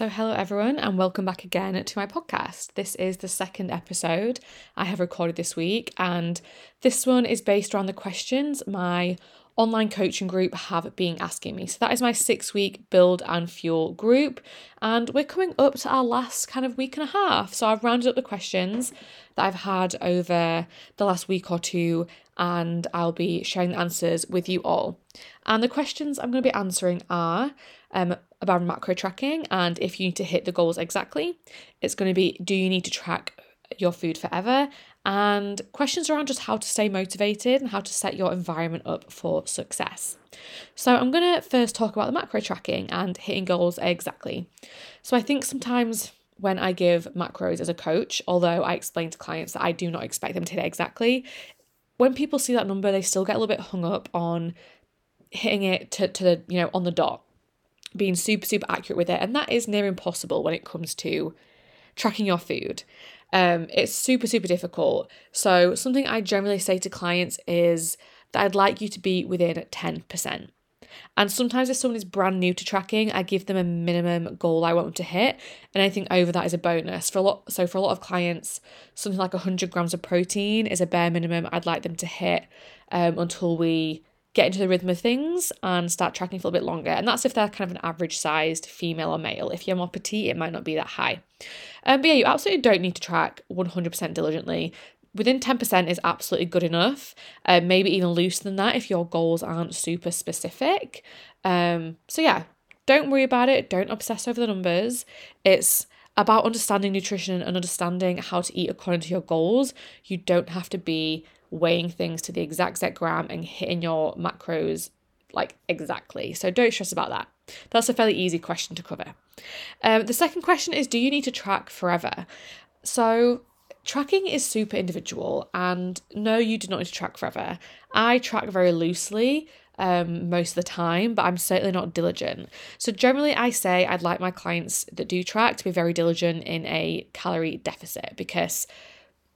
So, hello everyone, and welcome back again to my podcast. This is the second episode I have recorded this week, and this one is based around the questions my online coaching group have been asking me. So, that is my six week build and fuel group, and we're coming up to our last kind of week and a half. So, I've rounded up the questions that I've had over the last week or two, and I'll be sharing the answers with you all. And the questions I'm going to be answering are um, about macro tracking and if you need to hit the goals exactly. It's going to be do you need to track your food forever? And questions around just how to stay motivated and how to set your environment up for success. So, I'm going to first talk about the macro tracking and hitting goals exactly. So, I think sometimes when I give macros as a coach, although I explain to clients that I do not expect them to hit it exactly, when people see that number, they still get a little bit hung up on hitting it to, to the, you know, on the dot being super, super accurate with it. And that is near impossible when it comes to tracking your food. Um, it's super, super difficult. So, something I generally say to clients is that I'd like you to be within 10%. And sometimes if someone is brand new to tracking, I give them a minimum goal I want them to hit, and anything over that is a bonus. For a lot, so for a lot of clients, something like 100 grams of protein is a bare minimum I'd like them to hit um, until we get into the rhythm of things and start tracking for a bit longer. And that's if they're kind of an average sized female or male. If you're more petite, it might not be that high. Um, but yeah, you absolutely don't need to track 100% diligently. Within 10% is absolutely good enough. Uh, maybe even looser than that if your goals aren't super specific. Um, so yeah, don't worry about it. Don't obsess over the numbers. It's about understanding nutrition and understanding how to eat according to your goals. You don't have to be weighing things to the exact set gram and hitting your macros like exactly. So don't stress about that. That's a fairly easy question to cover. Um, the second question is Do you need to track forever? So tracking is super individual, and no, you do not need to track forever. I track very loosely. Um, most of the time, but I'm certainly not diligent. So, generally, I say I'd like my clients that do track to be very diligent in a calorie deficit because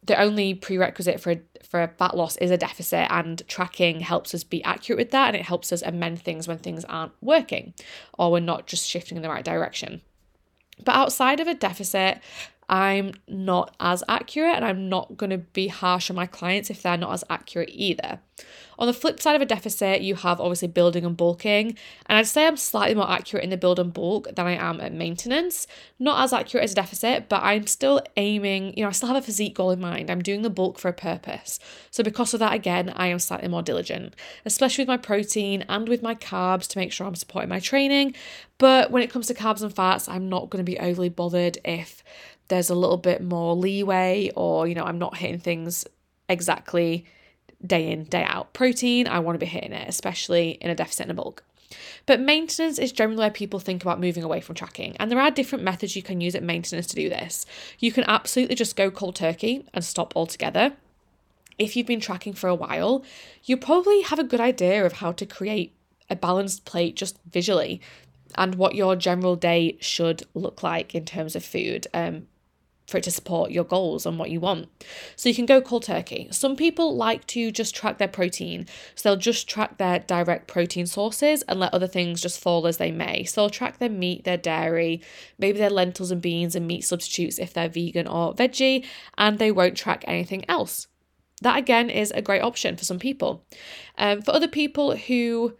the only prerequisite for a, for a fat loss is a deficit and tracking helps us be accurate with that and it helps us amend things when things aren't working or we're not just shifting in the right direction. But outside of a deficit I'm not as accurate and I'm not going to be harsh on my clients if they're not as accurate either. On the flip side of a deficit, you have obviously building and bulking. And I'd say I'm slightly more accurate in the build and bulk than I am at maintenance. Not as accurate as a deficit, but I'm still aiming, you know, I still have a physique goal in mind. I'm doing the bulk for a purpose. So because of that, again, I am slightly more diligent, especially with my protein and with my carbs to make sure I'm supporting my training. But when it comes to carbs and fats, I'm not going to be overly bothered if there's a little bit more leeway or, you know, I'm not hitting things exactly day in, day out. Protein, I want to be hitting it, especially in a deficit and a bulk. But maintenance is generally where people think about moving away from tracking. And there are different methods you can use at maintenance to do this. You can absolutely just go cold turkey and stop altogether. If you've been tracking for a while, you probably have a good idea of how to create a balanced plate just visually and what your general day should look like in terms of food. Um, for it to support your goals and what you want. So you can go cold turkey. Some people like to just track their protein. So they'll just track their direct protein sources and let other things just fall as they may. So they'll track their meat, their dairy, maybe their lentils and beans and meat substitutes if they're vegan or veggie, and they won't track anything else. That again is a great option for some people. Um, for other people who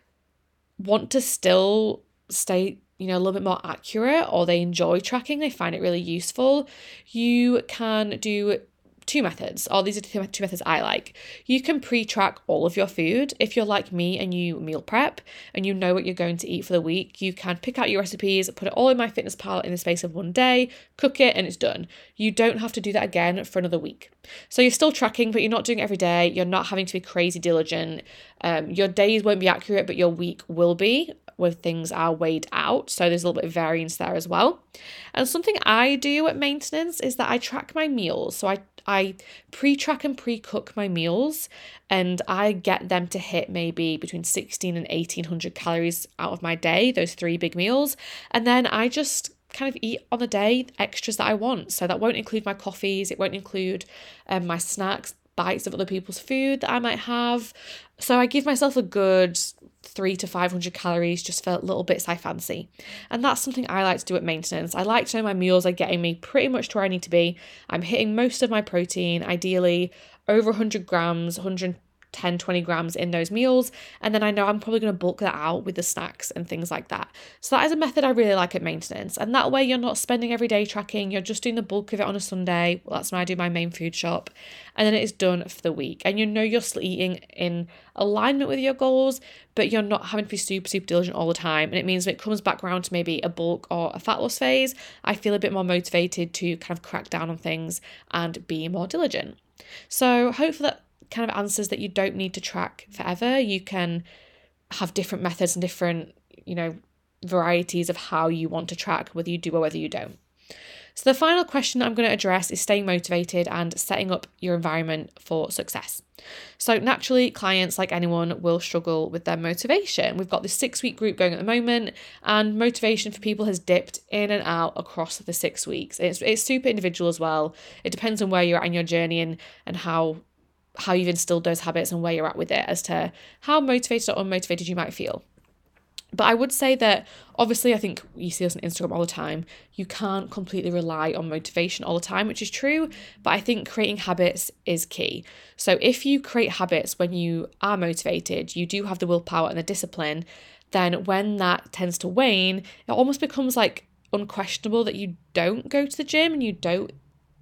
want to still stay you know, a little bit more accurate or they enjoy tracking, they find it really useful, you can do two methods, or these are two, methods I like. You can pre track all of your food. If you're like me and you meal prep and you know what you're going to eat for the week, you can pick out your recipes, put it all in MyFitnessPal in the space of one day, cook it, and it's done. You don't have to do that again for another week. So you're still tracking, but you're not doing it every day. You're not having to be crazy diligent. Um, your days won't be accurate, but your week will be where things are weighed out. So there's a little bit of variance there as well. And something I do at maintenance is that I track my meals. So I I pre-track and pre-cook my meals and I get them to hit maybe between 16 and 1800 calories out of my day, those three big meals. And then I just kind of eat on the day extras that I want. So that won't include my coffees, it won't include um, my snacks, bites of other people's food that I might have. So I give myself a good three to 500 calories just for little bits I fancy. And that's something I like to do at maintenance. I like to know my meals are getting me pretty much to where I need to be. I'm hitting most of my protein, ideally over 100 grams, 100 10, 20 grams in those meals. And then I know I'm probably going to bulk that out with the snacks and things like that. So that is a method I really like at maintenance. And that way you're not spending every day tracking, you're just doing the bulk of it on a Sunday. Well, that's when I do my main food shop. And then it is done for the week. And you know you're still eating in alignment with your goals, but you're not having to be super, super diligent all the time. And it means when it comes back around to maybe a bulk or a fat loss phase, I feel a bit more motivated to kind of crack down on things and be more diligent. So hopefully that kind of answers that you don't need to track forever. You can have different methods and different, you know, varieties of how you want to track, whether you do or whether you don't. So, the final question I'm going to address is staying motivated and setting up your environment for success. So, naturally, clients, like anyone, will struggle with their motivation. We've got this six week group going at the moment, and motivation for people has dipped in and out across the six weeks. It's, it's super individual as well. It depends on where you're at in your journey and, and how how you've instilled those habits and where you're at with it as to how motivated or unmotivated you might feel. But I would say that obviously, I think you see this on Instagram all the time. You can't completely rely on motivation all the time, which is true. But I think creating habits is key. So if you create habits when you are motivated, you do have the willpower and the discipline, then when that tends to wane, it almost becomes like unquestionable that you don't go to the gym and you don't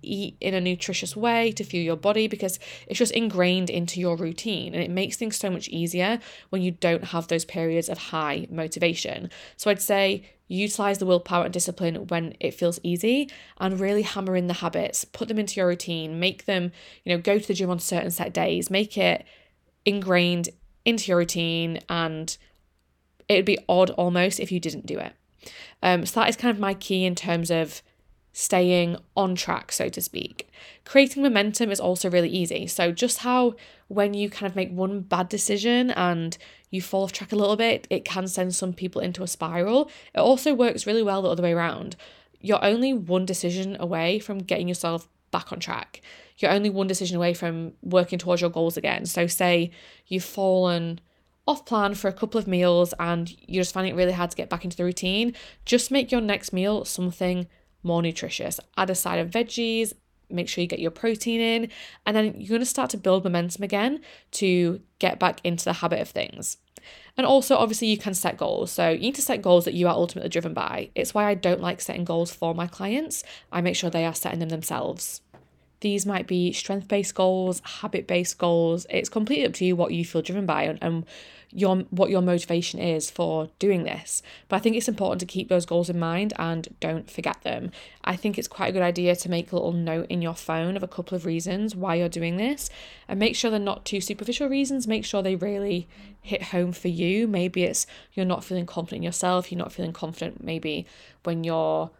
eat in a nutritious way to fuel your body because it's just ingrained into your routine and it makes things so much easier when you don't have those periods of high motivation. So I'd say utilize the willpower and discipline when it feels easy and really hammer in the habits, put them into your routine, make them, you know, go to the gym on certain set days, make it ingrained into your routine and it'd be odd almost if you didn't do it. Um, so that is kind of my key in terms of staying on track, so to speak. Creating momentum is also really easy. So, just how when you kind of make one bad decision and you fall off track a little bit, it can send some people into a spiral. It also works really well the other way around. You're only one decision away from getting yourself back on track. You're only one decision away from working towards your goals again. So, say you've fallen off plan for a couple of meals and you're just finding it really hard to get back into the routine, just make your next meal something more nutritious. Add a side of veggies, make sure you get your protein in, and then you're going to start to build momentum again to get back into the habit of things. And also, obviously, you can set goals. So, you need to set goals that you are ultimately driven by. It's why I don't like setting goals for my clients. I make sure they are setting them themselves. These might be strength based goals, habit based goals. It's completely up to you what you feel driven by and, and your what your motivation is for doing this. But I think it's important to keep those goals in mind and don't forget them. I think it's quite a good idea to make a little note in your phone of a couple of reasons why you're doing this and make sure they're not too superficial reasons. Make sure they really hit home for you. Maybe it's you're not feeling confident in yourself, you're not feeling confident maybe when you're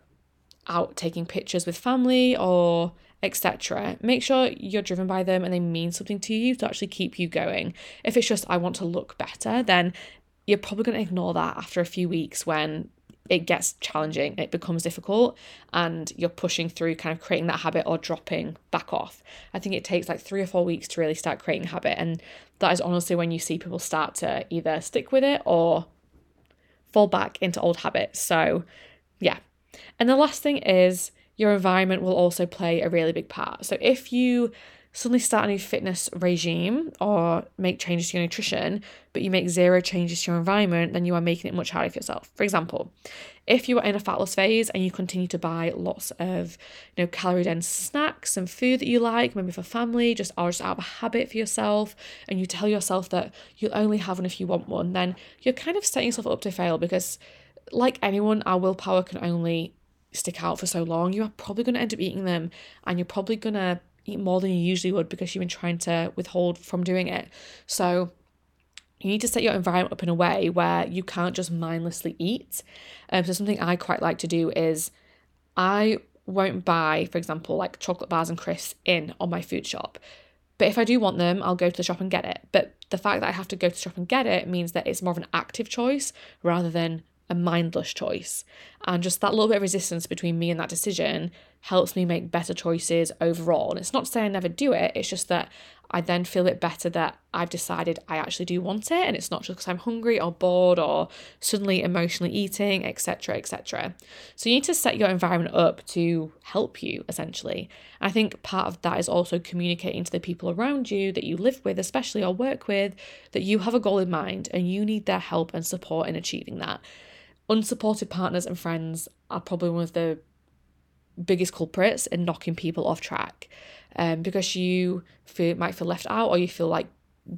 out taking pictures with family or etc. Make sure you're driven by them and they mean something to you to actually keep you going. If it's just, I want to look better, then you're probably going to ignore that after a few weeks when it gets challenging, it becomes difficult, and you're pushing through kind of creating that habit or dropping back off. I think it takes like three or four weeks to really start creating habit, and that is honestly when you see people start to either stick with it or fall back into old habits. So, yeah. And the last thing is your environment will also play a really big part. So if you suddenly start a new fitness regime or make changes to your nutrition, but you make zero changes to your environment, then you are making it much harder for yourself. For example, if you are in a fat loss phase and you continue to buy lots of you know calorie dense snacks and food that you like, maybe for family, just or just out of a habit for yourself, and you tell yourself that you'll only have one if you want one, then you're kind of setting yourself up to fail because like anyone, our willpower can only stick out for so long, you are probably going to end up eating them and you're probably going to eat more than you usually would because you've been trying to withhold from doing it. So you need to set your environment up in a way where you can't just mindlessly eat. Um, so something I quite like to do is I won't buy, for example, like chocolate bars and crisps in on my food shop. But if I do want them, I'll go to the shop and get it. But the fact that I have to go to the shop and get it means that it's more of an active choice rather than a mindless choice. And just that little bit of resistance between me and that decision helps me make better choices overall. And it's not to say I never do it, it's just that I then feel it better that I've decided I actually do want it and it's not just because I'm hungry or bored or suddenly emotionally eating, etc. etc. So you need to set your environment up to help you essentially. I think part of that is also communicating to the people around you that you live with, especially or work with, that you have a goal in mind and you need their help and support in achieving that. Unsupported partners and friends are probably one of the biggest culprits in knocking people off track um, because you feel might feel left out or you feel like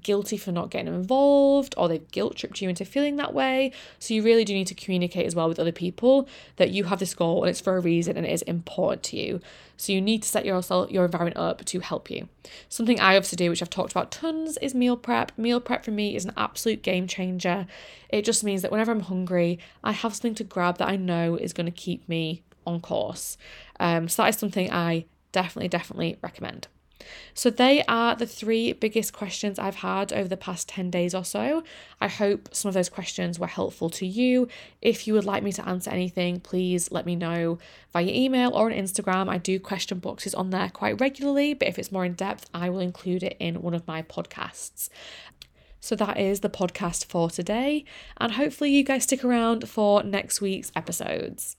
guilty for not getting involved or they've guilt tripped you into feeling that way. So you really do need to communicate as well with other people that you have this goal and it's for a reason and it is important to you. So you need to set yourself your environment up to help you. Something I obviously do, which I've talked about tons, is meal prep. Meal prep for me is an absolute game changer. It just means that whenever I'm hungry, I have something to grab that I know is going to keep me on course. Um, so that is something I definitely, definitely recommend. So, they are the three biggest questions I've had over the past 10 days or so. I hope some of those questions were helpful to you. If you would like me to answer anything, please let me know via email or on Instagram. I do question boxes on there quite regularly, but if it's more in depth, I will include it in one of my podcasts. So, that is the podcast for today, and hopefully, you guys stick around for next week's episodes.